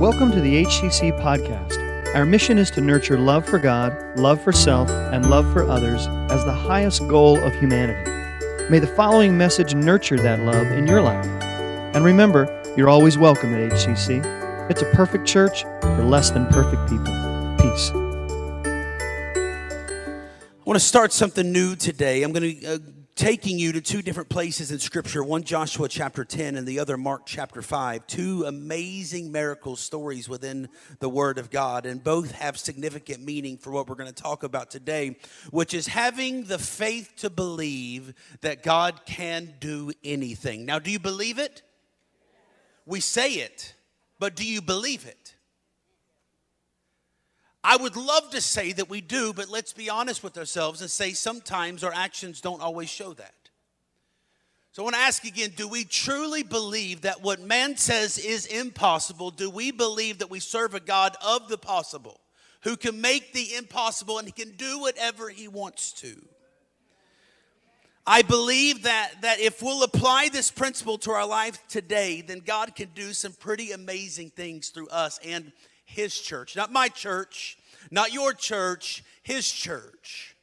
Welcome to the HCC podcast. Our mission is to nurture love for God, love for self, and love for others as the highest goal of humanity. May the following message nurture that love in your life. And remember, you're always welcome at HCC. It's a perfect church for less than perfect people. Peace. I want to start something new today. I'm going to uh, taking you to two different places in scripture one joshua chapter 10 and the other mark chapter 5 two amazing miracle stories within the word of god and both have significant meaning for what we're going to talk about today which is having the faith to believe that god can do anything. Now do you believe it? We say it but do you believe it I would love to say that we do, but let's be honest with ourselves and say sometimes our actions don't always show that. So I want to ask again do we truly believe that what man says is impossible? Do we believe that we serve a God of the possible who can make the impossible and he can do whatever he wants to? I believe that, that if we'll apply this principle to our life today, then God can do some pretty amazing things through us and his church. Not my church, not your church, his church.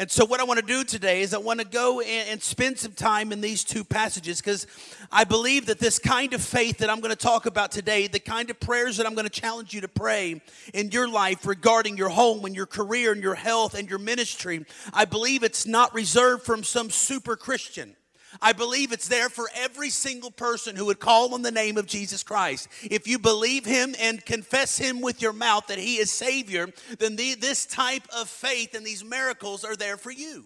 And so, what I want to do today is I want to go and, spend some time in these two passages because I believe that this kind of faith that I'm going to talk about today, the kind of prayers that I'm going to challenge you to pray in your life regarding your home and your career and your health and your ministry, I believe it's not reserved from some super Christian. I believe it's there for every single person who would call on the name of Jesus Christ. If you believe him and confess him with your mouth that he is Savior, then the, this type of faith and these miracles are there for you.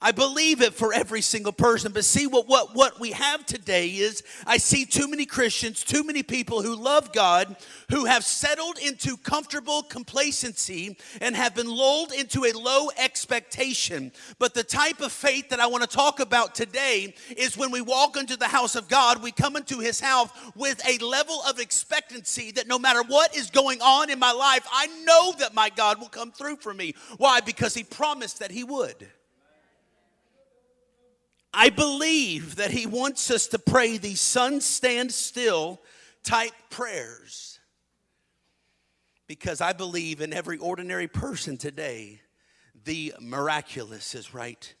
I believe it for every single person. But see what, what, what we have today is I see too many Christians, too many people who love God, who have settled into comfortable complacency and have been lulled into a low expectation. But the type of faith that I want to talk about today is when we walk into the house of God, we come into his house with a level of expectancy that no matter what is going on in my life, I know that my God will come through for me. Why? Because he promised that he would. I believe that He wants us to pray these sun stand still type prayers. Because I believe in every ordinary person today, the miraculous is right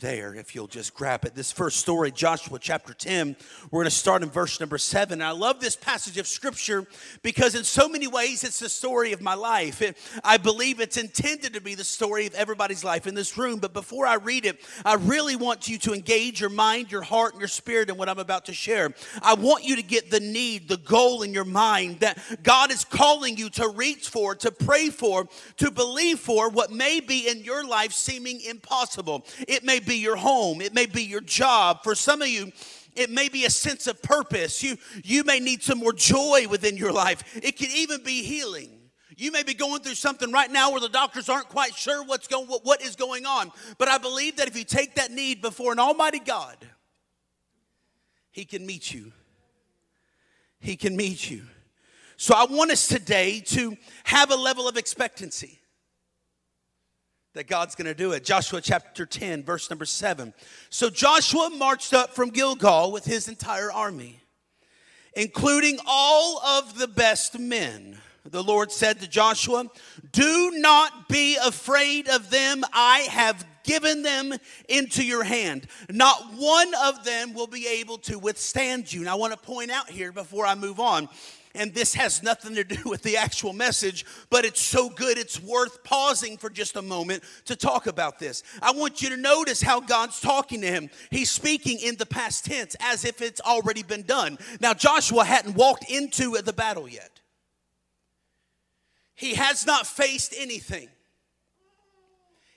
there if you'll just grab it. This first story, Joshua chapter 10, we're going to start in verse number 7. I love this passage of scripture because, in so many ways, it's the story of my life. It, I believe it's intended to be the story of everybody's life in this room. But before I read it, I really want you to engage your mind, your heart, and your spirit in what I'm about to share. I want you to get the need, the goal in your mind that God is calling you to reach for, to pray for, to believe for what may be in your life seeming impossible. It may be your home, it may be your job. For some of you, it may be a sense of purpose. You, you may need some more joy within your life. It can even be healing. You may be going through something right now where the doctors aren't quite sure what's going, what, what is going on. But I believe that if you take that need before an almighty God, he can meet you. He can meet you. So I want us today to have a level of expectancy that God's going to do it. Joshua chapter 10, verse number 7. So Joshua marched up from Gilgal with his entire army, including all of the best men. The Lord said to Joshua, Do not be afraid of them. I have given them into your hand. Not one of them will be able to withstand you. And I want to point out here before I move on and this has nothing to do with the actual message, but it's so good it's worth pausing for just a moment to talk about this. I want you to notice how God's talking to him. He's speaking in the past tense as if it's already been done. Now, Joshua hadn't walked into the battle yet, he has not faced anything.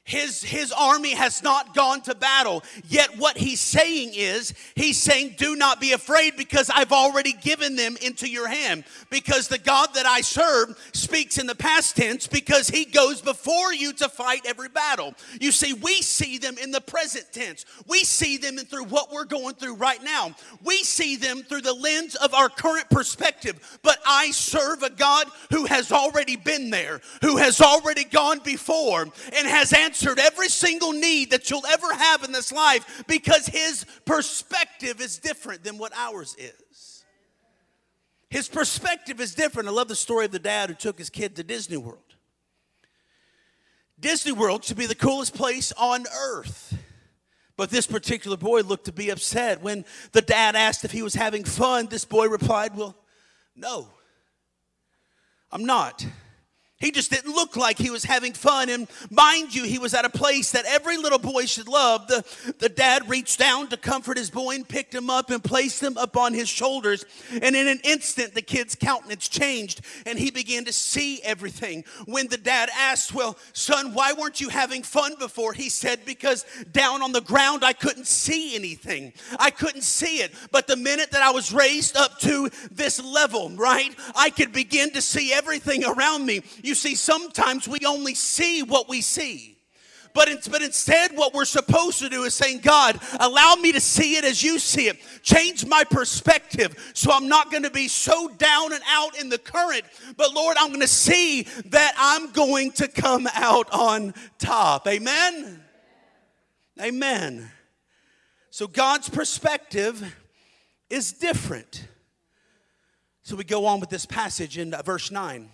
His, his army has not gone to battle. Yet, what he's saying is, he's saying, Do not be afraid because I've already given them into your hand. Because the God that I serve speaks in the past tense because he goes before you to fight every battle. You see, we see them in the present tense. We see them through what we're going through right now. We see them through the lens of our current perspective. But I serve a God who has already been there, who has already gone before, and has answered answered every single need that you'll ever have in this life because his perspective is different than what ours is. His perspective is different. I love the story of the dad who took his kid to Disney World. Disney World should be the coolest place on earth. But this particular boy looked to be upset. When the dad asked if he was having fun, this boy replied, Well, no, I'm not. He just didn't look like he was having fun. And mind you, he was at a place that every little boy should love. The, the dad reached down to comfort his boy and picked him up and placed him up on his shoulders. And in an instant, the kid's countenance changed and he began to see everything. When the dad asked, Well, son, why weren't you having fun before? He said, Because down on the ground, I couldn't see anything. I couldn't see it. But the minute that I was raised up to this level, right, I could begin to see everything around me. See, sometimes we only see what we see. But, but instead, what we're supposed to do is saying, God, allow me to see it as you see it. Change my perspective so I'm not going to be so down and out in the current. But Lord, I'm going to see that I'm going to come out on top. Amen? Amen. So God's perspective is different. So we go on with this passage in uh, verse 9.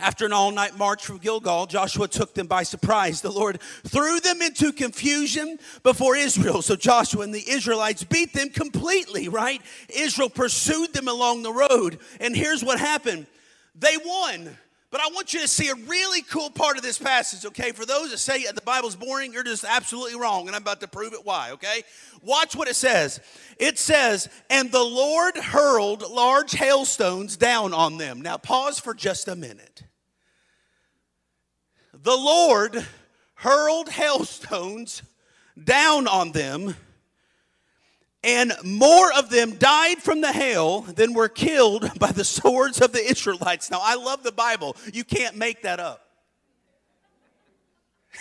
After an all night march from Gilgal, Joshua took them by surprise. The Lord threw them into confusion before Israel. So Joshua and the Israelites beat them completely, right? Israel pursued them along the road. And here's what happened they won. But I want you to see a really cool part of this passage, okay? For those that say the Bible's boring, you're just absolutely wrong, and I'm about to prove it why, okay? Watch what it says. It says, And the Lord hurled large hailstones down on them. Now, pause for just a minute the Lord hurled hailstones down on them, and more of them died from the hail than were killed by the swords of the Israelites. Now, I love the Bible. You can't make that up.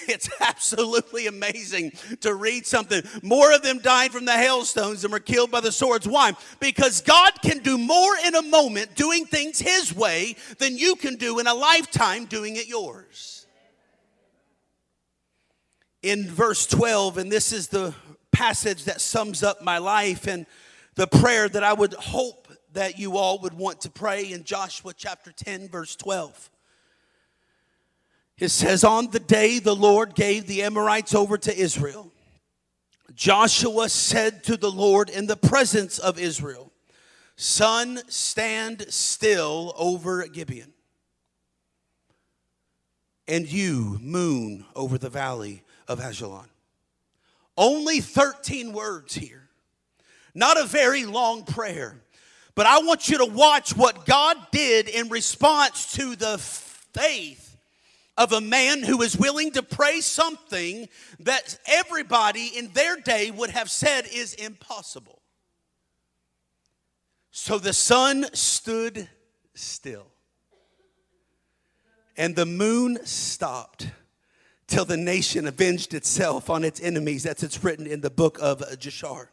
It's absolutely amazing to read something. More of them died from the hailstones than were killed by the swords. Why? Because God can do more in a moment doing things His way than you can do in a lifetime doing it yours in verse 12, and this is the passage that sums up my life and the prayer that I would hope that you all would want to pray in Joshua chapter 10, verse 12. It says, On the day the Lord gave the Amorites over to Israel, Joshua said to the Lord in the presence of Israel, Sun, stand still over Gibeon, and you, moon, over the valley of Ajalon. Only 13 words here. Not a very long prayer. But I want you to watch what God did in response to the faith of a man who is willing to pray something that everybody in their day would have said is impossible. So the sun stood still, and the moon stopped till the nation avenged itself on its enemies. That's it's written in the book of Jashar.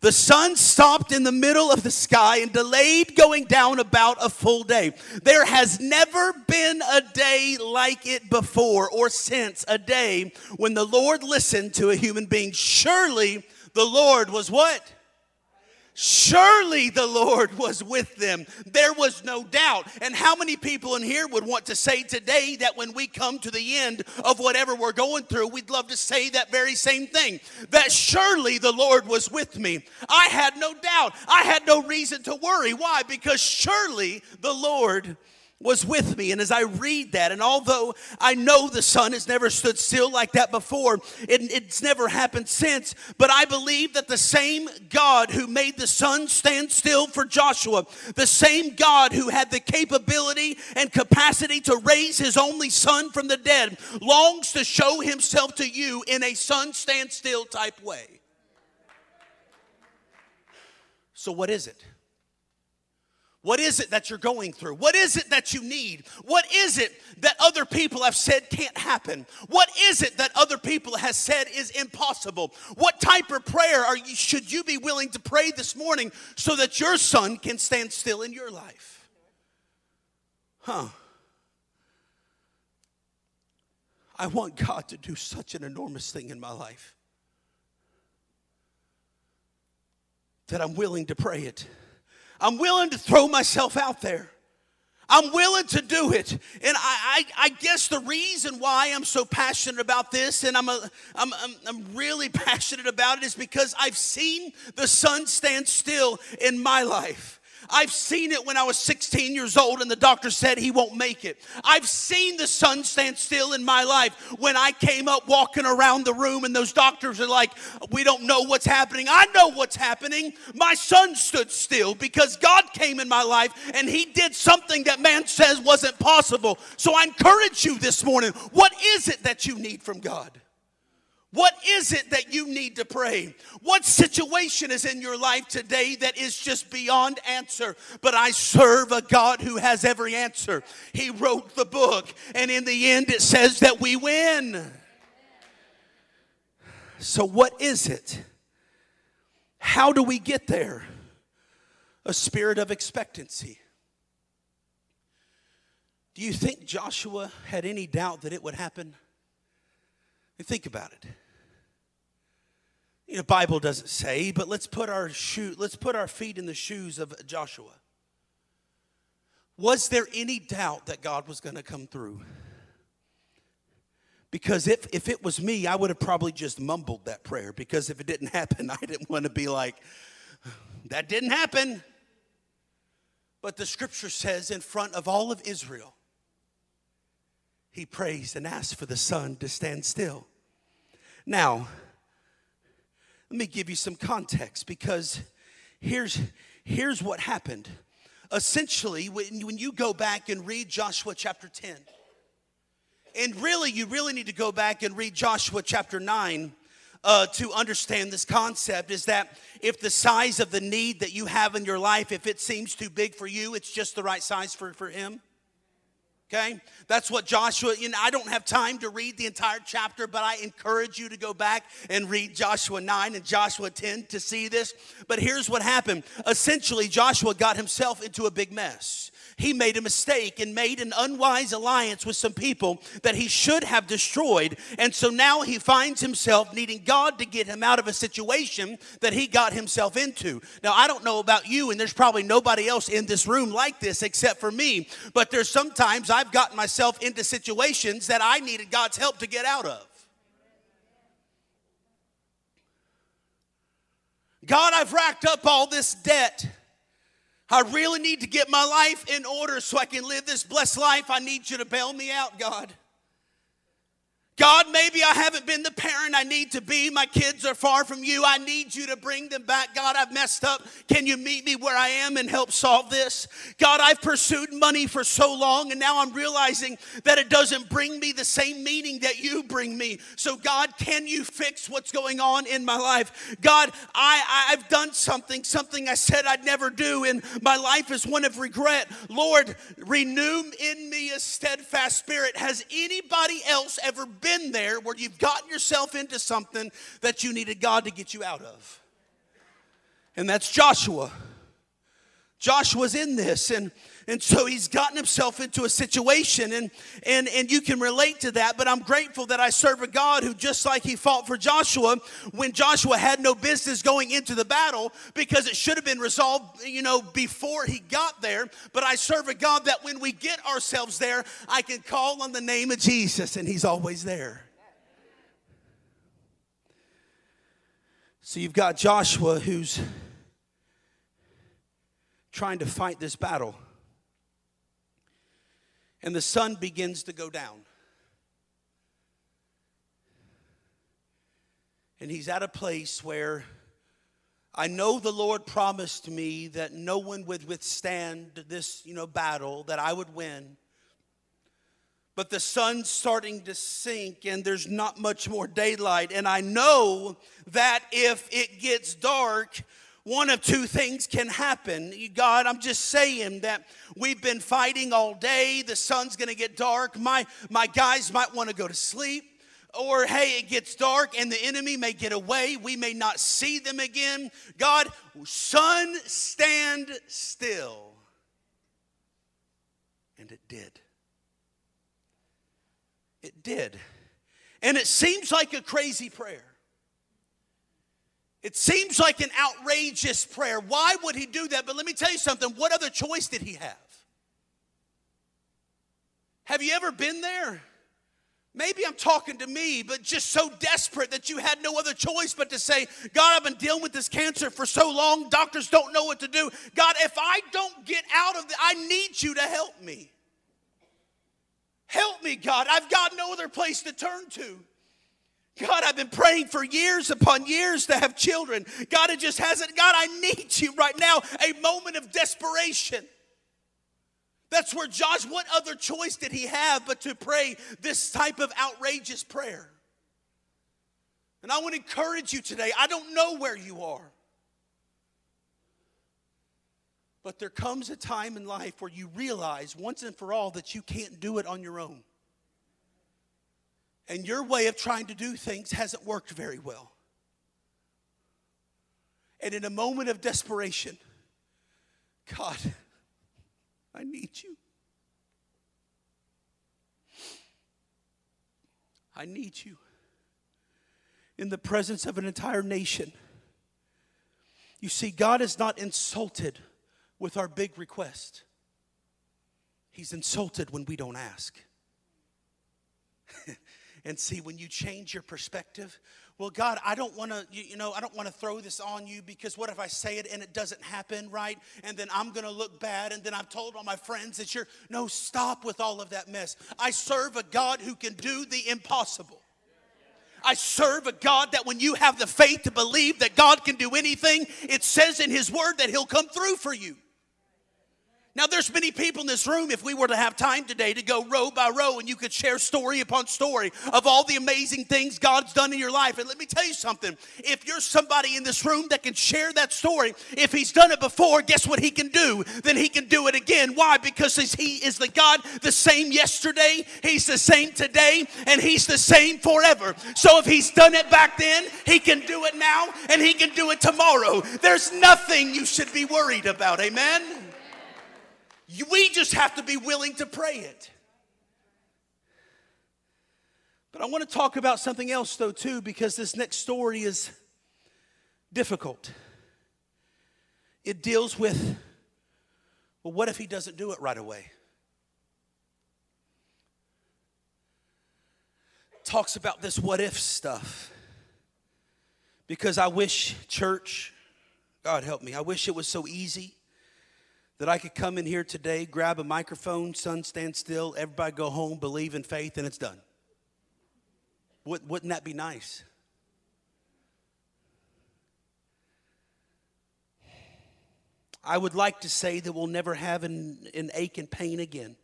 The sun stopped in the middle of the sky and delayed going down about a full day. There has never been a day like it before or since, a day when the Lord listened to a human being. Surely the Lord was what? Surely the Lord was with them. There was no doubt. And how many people in here would want to say today that when we come to the end of whatever we're going through, we'd love to say that very same thing? That surely the Lord was with me. I had no doubt. I had no reason to worry. Why? Because surely the Lord was with me. And as I read that, and although I know the sun has never stood still like that before, it, it's never happened since, but I believe that the same God who made the sun stand still for Joshua, the same God who had the capability and capacity to raise his only son from the dead, longs to show himself to you in a sun stand still type way. So, what is it? What is it that you're going through? What is it that you need? What is it that other people have said can't happen? What is it that other people have said is impossible? What type of prayer are you, should you be willing to pray this morning so that your sun can stand still in your life? Huh. I want God to do such an enormous thing in my life that I'm willing to pray it. I'm willing to throw myself out there. I'm willing to do it. And I, I, I, guess the reason why I'm so passionate about this and I'm, a, I'm, I'm, I'm really passionate about it is because I've seen the sun stand still in my life. I've seen it when I was 16 years old and the doctor said he won't make it. I've seen the sun stand still in my life when I came up walking around the room and those doctors are like, We don't know what's happening. I know what's happening. My sun stood still because God came in my life and he did something that man says wasn't possible. So I encourage you this morning what is it that you need from God? What is it that you need to pray? What situation is in your life today that is just beyond answer? But I serve a God who has every answer. He wrote the book, and in the end, it says that we win. So, what is it? How do we get there? A spirit of expectancy. Do you think Joshua had any doubt that it would happen? think about it. You know, Bible doesn't say, but let's put our shoe, let's put our feet in the shoes of Joshua. Was there any doubt that God was going to come through? Because if, if it was me, I would have probably just mumbled that prayer. Because if it didn't happen, I didn't want to be like, that didn't happen. But the scripture says, in front of all of Israel, he prays and asks for the sun to stand still. Now, let me give you some context because here's, here's what happened. Essentially, when, when you go back and read Joshua chapter 10, and really, you really need to go back and read Joshua chapter 9 uh, to understand this concept is that if the size of the need that you have in your life, if it seems too big for you, it's just the right size for, for him. Okay? That's what Joshua, you know, I don't have time to read the entire chapter, but I encourage you to go back and read Joshua 9 and Joshua 10 to see this. But here's what happened. Essentially, Joshua got himself into a big mess he made a mistake and made an unwise alliance with some people that he should have destroyed. And so now he finds himself needing God to get him out of a situation that he got himself into. Now, I don't know about you, and there's probably nobody else in this room like this except for me, but there's sometimes I've gotten myself into situations that I needed God's help to get out of. God, I've racked up all this debt. I really need to get my life in order so I can live this blessed life. I need you to bail me out, God. God, maybe I haven't been the parent I need to be. My kids are far from you. I need you to bring them back. God, I've messed up. Can you meet me where I am and help solve this? God, I've pursued money for so long and now I'm realizing that it doesn't bring me the same meaning that you bring me. So, God, can you fix what's going on in my life? God, I, I've done something, something I said I'd never do, and my life is one of regret. Lord, renew in me a steadfast spirit. Has anybody else ever been there where you've gotten yourself into something that you needed God to get you out of. And that's Joshua. Joshua's in this, and, and so he's gotten himself into a situation, and, and, and you can relate to that. But I'm grateful that I serve a God who, just like he fought for Joshua, when Joshua had no business going into the battle because it should have been resolved, you know, before he got there. But I serve a God that when we get ourselves there, I can call on the name of Jesus, and he's always there. So you've got Joshua who's trying to fight this battle. And the sun begins to go down. And he's at a place where I know the Lord promised me that no one would withstand this, you know, battle, that I would win. But the sun's starting to sink and there's not much more daylight. And I know that if it gets dark, one of two things can happen. God, I'm just saying that we've been fighting all day. The sun's going to get dark. My, my guys might want to go to sleep. Or, hey, it gets dark and the enemy may get away. We may not see them again. God, sun, stand still. And it did. It did. And it seems like a crazy prayer. It seems like an outrageous prayer. Why would he do that? But let me tell you something. What other choice did he have? Have you ever been there? Maybe I'm talking to me, but just so desperate that you had no other choice but to say, God, I've been dealing with this cancer for so long, doctors don't know what to do. God, if I don't get out of it, I need you to help me. Help me, God. I've got no other place to turn to. God, I've been praying for years upon years to have children. God, it just hasn't. God, I need you right now. A moment of desperation. That's where Josh, what other choice did he have but to pray this type of outrageous prayer? And I want to encourage you today. I don't know where you are. But there comes a time in life where you realize once and for all that you can't do it on your own. And your way of trying to do things hasn't worked very well. And in a moment of desperation, God, I need you. I need you. In the presence of an entire nation. You see, God is not insulted with our big request, He's insulted when we don't ask. and see, when you change your perspective, well god i don't want to you, know i don't want to throw this on you because what if i say it and it doesn't happen right? And then i'm going to look bad and then i've told all my friends that you're no stop with all of that mess. I serve a god who can do the impossible. I serve a God that when you have the faith to believe that God can do anything, it says in His Word that He'll come through for you. Now, there's many people in this room, if we were to have time today to go row by row and you could share story upon story of all the amazing things God's done in your life. And let me tell you something if you're somebody in this room that can share that story, if He's done it before, guess what He can do? Then He can do it again. Why? Because He is the God the same yesterday, He's the same today, and He's the same forever. So if He's done it back then, He can do it now, and He can do it tomorrow. There's nothing you should be worried about. Amen? We just have to be willing to pray it. But I want to talk about something else, though, too, because this next story is difficult. It deals with, well, what if he doesn't do it right away? Talks about this what if stuff. Because I wish, church, God help me, I wish it was so easy that I could come in here today, grab a microphone, sun stand still, everybody go home, believe in faith, and it's done. Wouldn't that be nice? I would like to say that we'll never have an, an ache and pain again.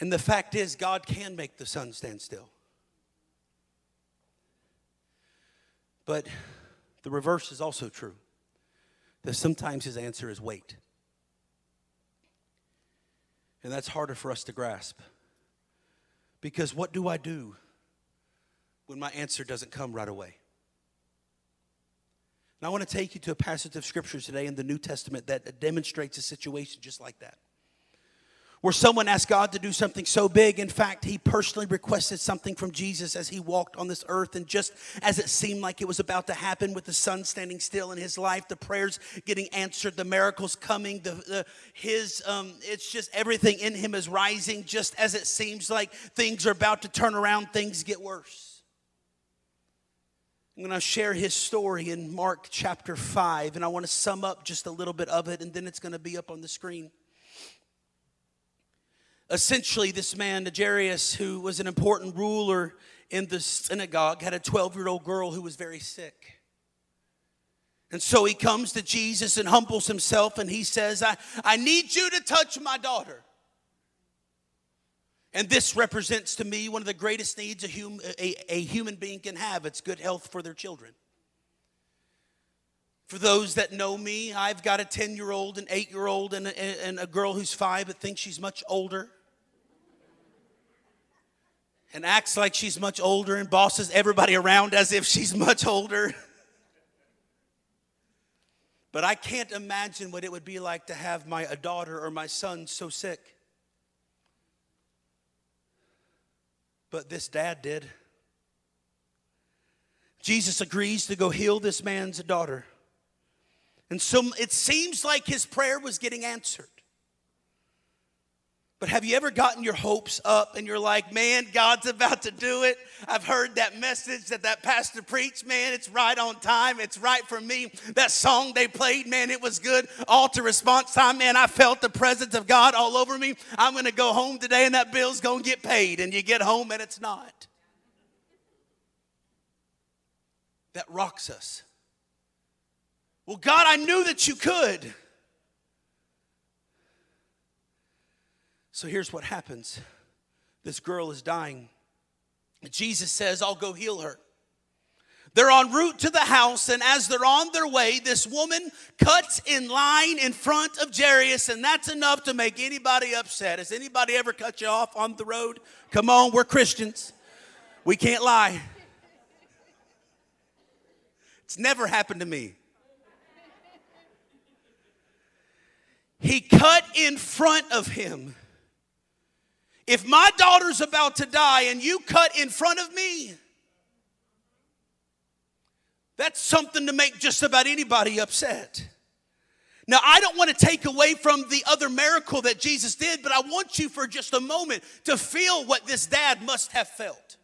And the fact is, God can make the sun stand still. But the reverse is also true that sometimes his answer is wait. And that's harder for us to grasp. Because what do I do when my answer doesn't come right away? And I want to take you to a passage of scripture today in the New Testament that demonstrates a situation just like that where someone asked God to do something so big. In fact, he personally requested something from Jesus as he walked on this earth. And just as it seemed like it was about to happen with the sun standing still in his life, the prayers getting answered, the miracles coming, the, the his, um, it's just everything in him is rising. Just as it seems like things are about to turn around, things get worse. I'm going to share his story in Mark chapter 5, and I want to sum up just a little bit of it, and then it's going to be up on the screen essentially, this man, Jairus, who was an important ruler in the synagogue, had a 12 year old girl who was very sick. And so he comes to Jesus and humbles himself and he says, I, I need you to touch my daughter. And this represents to me one of the greatest needs a, hum, a, a human being can have it's good health for their children. For those that know me, I've got a 10 year old, an 8 year old, and a, and a girl who's five but thinks she's much older and acts like she's much older and bosses everybody around as if she's much older. But I can't imagine what it would be like to have my a daughter or my son so sick. But this dad did. Jesus agrees to go heal this man's daughter. And so it seems like his prayer was getting answered. But have you ever gotten your hopes up and you're like, man, God's about to do it? I've heard that message that that pastor preached, man, it's right on time. It's right for me. That song they played, man, it was good. Altar response time, man, I felt the presence of God all over me. I'm going to go home today and that bill's going to get paid. And you get home and it's not. That rocks us. Well, God, I knew that you could. So here's what happens this girl is dying. Jesus says, I'll go heal her. They're en route to the house, and as they're on their way, this woman cuts in line in front of Jairus, and that's enough to make anybody upset. Has anybody ever cut you off on the road? Come on, we're Christians. We can't lie. It's never happened to me. He cut in front of him. If my daughter's about to die and you cut in front of me, that's something to make just about anybody upset. Now, I don't want to take away from the other miracle that Jesus did, but I want you for just a moment to feel what this dad must have felt.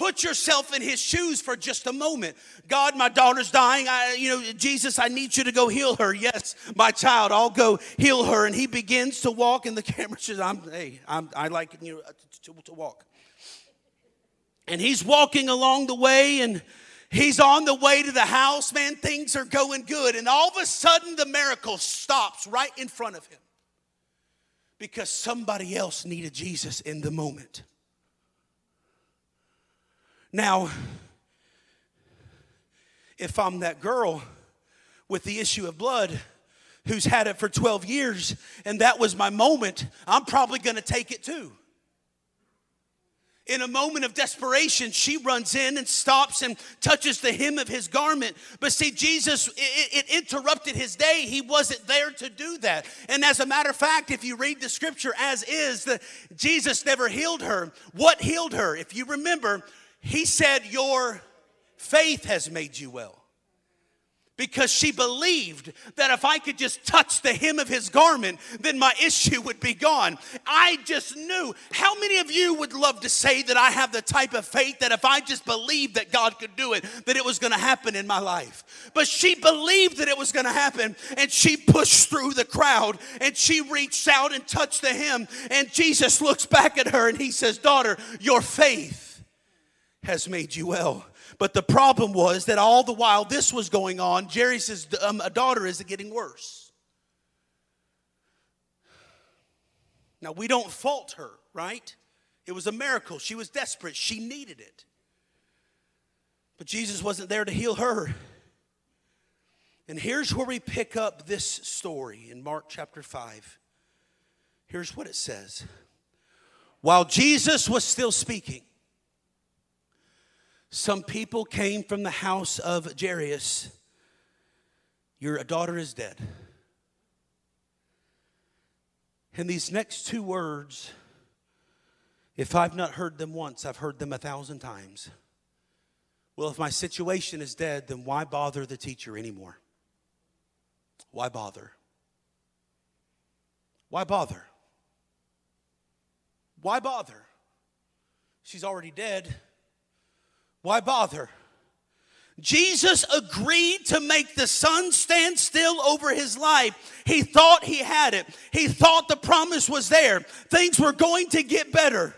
Put yourself in his shoes for just a moment. God, my daughter's dying. I, you know, Jesus, I need you to go heal her. Yes, my child, I'll go heal her. And he begins to walk, and the camera says, "I'm, hey, I'm, I like you uh, know, to, to walk." And he's walking along the way, and he's on the way to the house. Man, things are going good, and all of a sudden, the miracle stops right in front of him because somebody else needed Jesus in the moment. Now, if I'm that girl with the issue of blood who's had it for 12 years and that was my moment, I'm probably gonna take it too. In a moment of desperation, she runs in and stops and touches the hem of his garment. But see, Jesus, it, it, interrupted his day. He wasn't there to do that. And as a matter of fact, if you read the scripture as is, the, Jesus never healed her. What healed her? If you remember, he said, Your faith has made you well. Because she believed that if I could just touch the hem of his garment, then my issue would be gone. I just knew. How many of you would love to say that I have the type of faith that if I just believed that God could do it, that it was going to happen in my life? But she believed that it was going to happen, and she pushed through the crowd and she reached out and touched the hem. And Jesus looks back at her and he says, Daughter, your faith has made you well. But the problem was that all the while this was going on, Jairus' um, a daughter is getting worse. Now, we don't fault her, right? It was a miracle. She was desperate, she needed it. But Jesus wasn't there to heal her. And here's where we pick up this story in Mark chapter 5. Here's what it says While Jesus was still speaking, some people came from the house of Jairus. Your daughter is dead. And these next two words, if I've not heard them once, I've heard them a thousand times. Well, if my situation is dead, then why bother the teacher anymore? Why bother? Why bother? Why bother? She's already dead. Why bother? Jesus agreed to make the sun stand still over his life. He thought he had it. He thought the promise was there. Things were going to get better.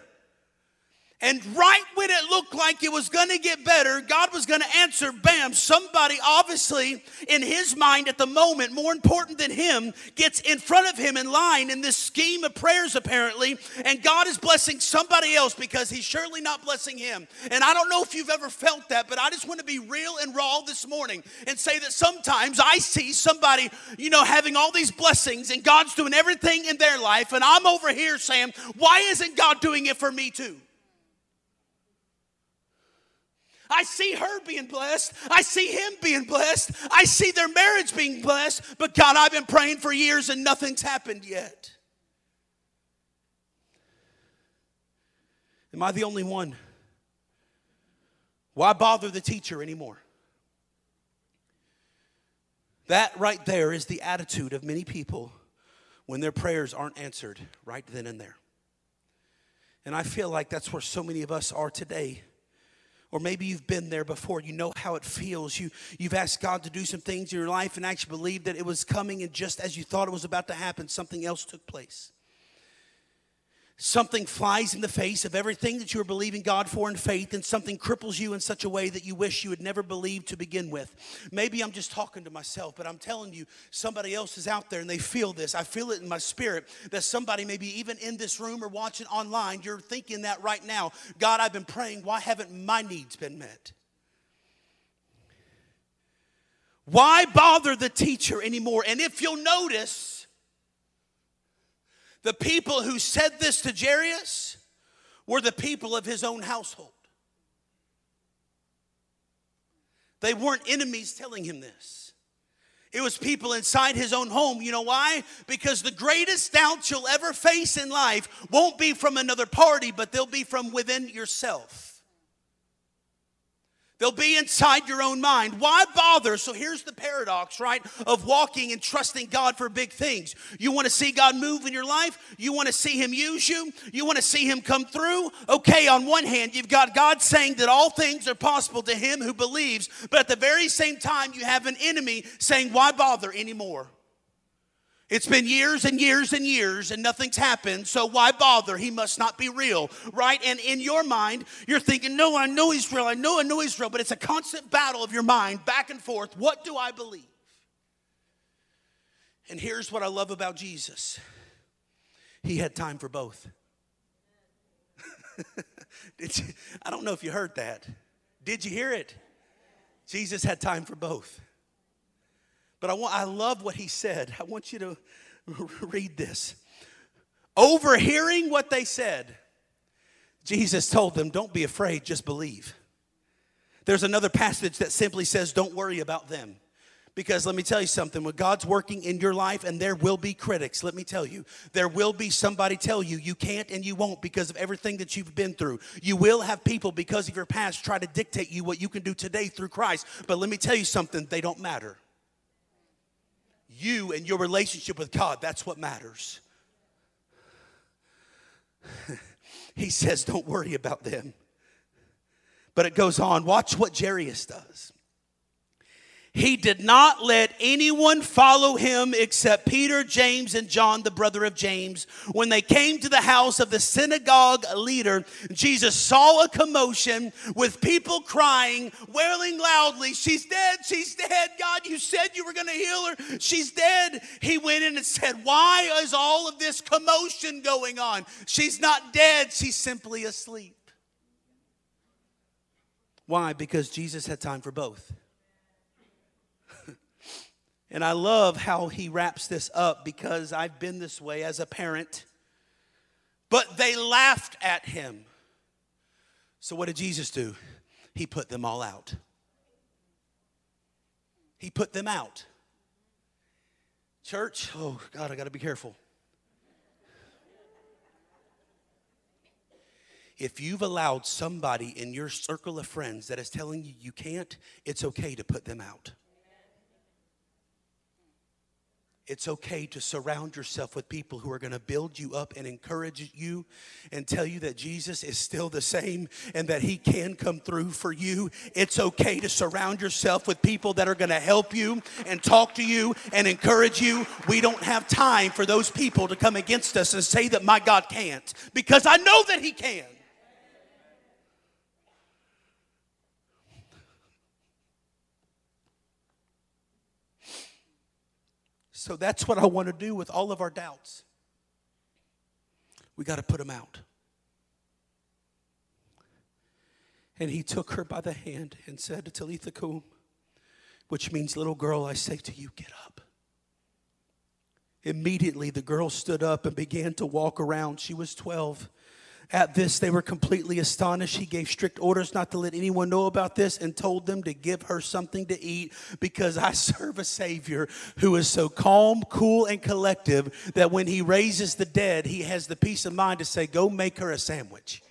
And right when it looked like it was going to get better, God was going to answer, bam, somebody obviously in his mind at the moment, more important than him, gets in front of him in line in this scheme of prayers apparently. And God is blessing somebody else because he's surely not blessing him. And I don't know if you've ever felt that, but I just want to be real and raw this morning and say that sometimes I see somebody, you know, having all these blessings and God's doing everything in their life. And I'm over here saying, why isn't God doing it for me too? I see her being blessed. I see him being blessed. I see their marriage being blessed. But God, I've been praying for years and nothing's happened yet. Am I the only one? Why bother the teacher anymore? That right there is the attitude of many people when their prayers aren't answered right then and there. And I feel like that's where so many of us are today. Or maybe you've been there before. You know how it feels. You, you've asked God to do some things in your life and actually believed that it was coming, and just as you thought it was about to happen, something else took place something flies in the face of everything that you are believing God for in faith, and something cripples you in such a way that you wish you had never believed to begin with. Maybe I'm just talking to myself, but I'm telling you, somebody else is out there and they feel this. I feel it in my spirit that somebody, maybe even in this room or watching online, you're thinking that right now. God, I've been praying. Why haven't my needs been met? Why bother the teacher anymore? And if you'll notice, the people who said this to Jairus were the people of his own household. They weren't enemies telling him this. It was people inside his own home. You know why? Because the greatest doubt you'll ever face in life won't be from another party, but they'll be from within yourself. They'll be inside your own mind. Why bother? So here's the paradox, right, of walking and trusting God for big things. You want to see God move in your life? You want to see Him use you? You want to see Him come through? Okay, on one hand, you've got God saying that all things are possible to him who believes, but at the very same time, you have an enemy saying, Why bother anymore? It's been years and years and years and nothing's happened, so why bother? He must not be real, right? And in your mind, you're thinking, no, I know he's real, I know I know he's real, but it's a constant battle of your mind back and forth. What do I believe? And here's what I love about Jesus He had time for both. I don't know if you heard that. Did you hear it? Jesus had time for both. But I, want, I love what he said. I want you to read this. Overhearing what they said, Jesus told them, Don't be afraid, just believe. There's another passage that simply says, Don't worry about them. Because let me tell you something, when God's working in your life, and there will be critics, let me tell you, there will be somebody tell you you can't and you won't because of everything that you've been through. You will have people, because of your past, try to dictate you what you can do today through Christ. But let me tell you something, they don't matter you and your relationship with God. That's what matters. he says, Don't worry about them. But it goes on. Watch what Jairus does. He did not let anyone follow him except Peter, James, and John, the brother of James. When they came to the house of the synagogue leader, Jesus saw a commotion with people crying, wailing loudly, She's dead, she's dead. God, you said you were going to heal her. She's dead. He went in and said, Why is all of this commotion going on? She's not dead, she's simply asleep. Why? Because Jesus had time for both. And I love how he wraps this up because I've been this way as a parent. But they laughed at him. So, what did Jesus do? He put them all out. He put them out. Church, oh God, I got to be careful. If you've allowed somebody in your circle of friends that is telling you you can't, it's okay to put them out. It's okay to surround yourself with people who are going to build you up and encourage you and tell you that Jesus is still the same and that He can come through for you. It's okay to surround yourself with people that are going to help you and talk to you and encourage you. We don't have time for those people to come against us and say that my God can't because I know that He can. So that's what I want to do with all of our doubts. We got to put them out. And he took her by the hand and said, to Talitha Kum, which means, little girl, I say to you, get up. Immediately, the girl stood up and began to walk around. She was 12. At this, they were completely astonished. He gave strict orders not to let anyone know about this and told them to give her something to eat because I serve a Savior who is so calm, cool, and collective that when He raises the dead, He has the peace of mind to say, Go make her a sandwich.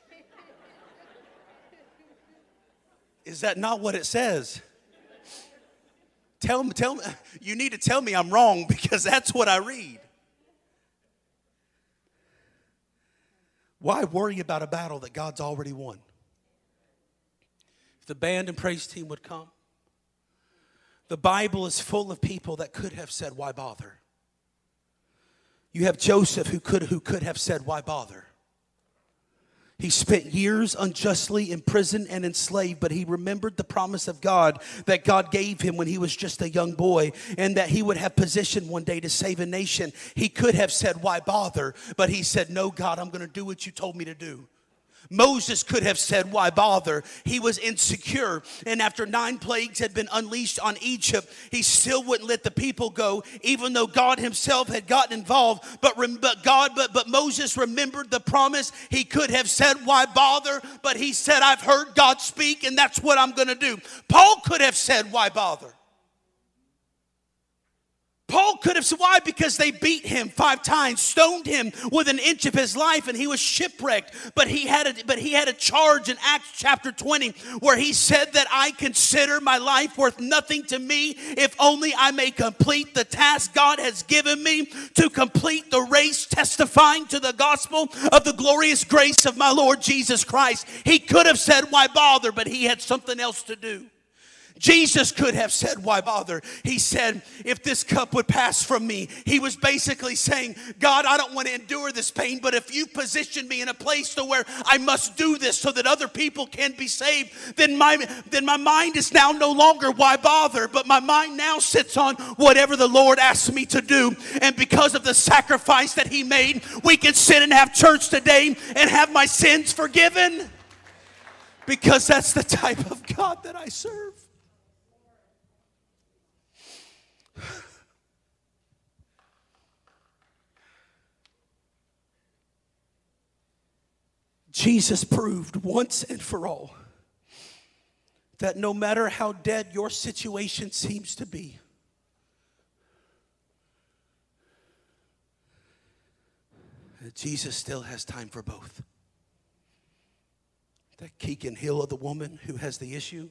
Is that not what it says? Tell me, tell me, you need to tell me I'm wrong because that's what I read. Why worry about a battle that God's already won? If the band and praise team would come, the Bible is full of people that could have said, Why bother? You have Joseph who could, who could have said, Why bother? He spent years unjustly in prison and enslaved, but he remembered the promise of God that God gave him when he was just a young boy and that he would have position one day to save a nation. He could have said, Why bother? But he said, No, God, I'm going to do what you told me to do. Moses could have said, Why bother? He was insecure. And after nine plagues had been unleashed on Egypt, he still wouldn't let the people go, even though God himself had gotten involved. But, but God, but, but Moses remembered the promise. He could have said, Why bother? But he said, I've heard God speak, and that's what I'm going to do. Paul could have said, Why bother? Paul could have said, why? Because they beat him five times, stoned him with an inch of his life, and he was shipwrecked. But he had a, but he had a charge in Acts chapter 20 where he said that I consider my life worth nothing to me if only I may complete the task God has given me to complete the race, testifying to the gospel of the glorious grace of my Lord Jesus Christ. He could have said, why bother? But he had something else to do. Jesus could have said, Why bother? He said, If this cup would pass from me, he was basically saying, God, I don't want to endure this pain, but if you position me in a place to where I must do this so that other people can be saved, then my then my mind is now no longer why bother, but my mind now sits on whatever the Lord asks me to do. And because of the sacrifice that he made, we can sit and have church today and have my sins forgiven. Because that's the type of God that I serve. Jesus proved once and for all that no matter how dead your situation seems to be, Jesus still has time for both. That he can heal the woman who has the issue,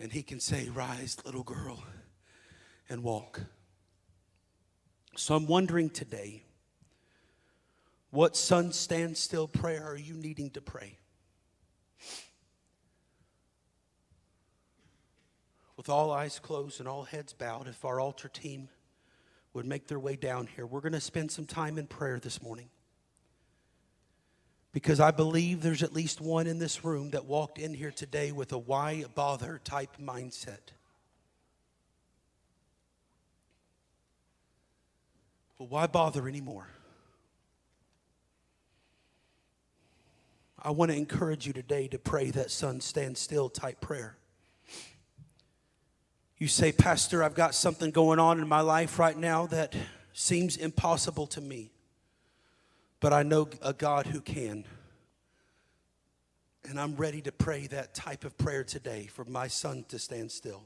and he can say, Rise, little girl, and walk. So I'm wondering today what sun stand still prayer are you needing to pray? With all eyes closed and all heads bowed, if our altar team would make their way down here, we're going to spend some time in prayer this morning. Because I believe there's at least one in this room that walked in here today with a why bother type mindset. Well, why bother anymore? I want to encourage you today to pray that sun stand still type prayer. You say, Pastor, I've got something going on in my life right now that seems impossible to me, but I know a God who can. And I'm ready to pray that type of prayer today for my sun to stand still.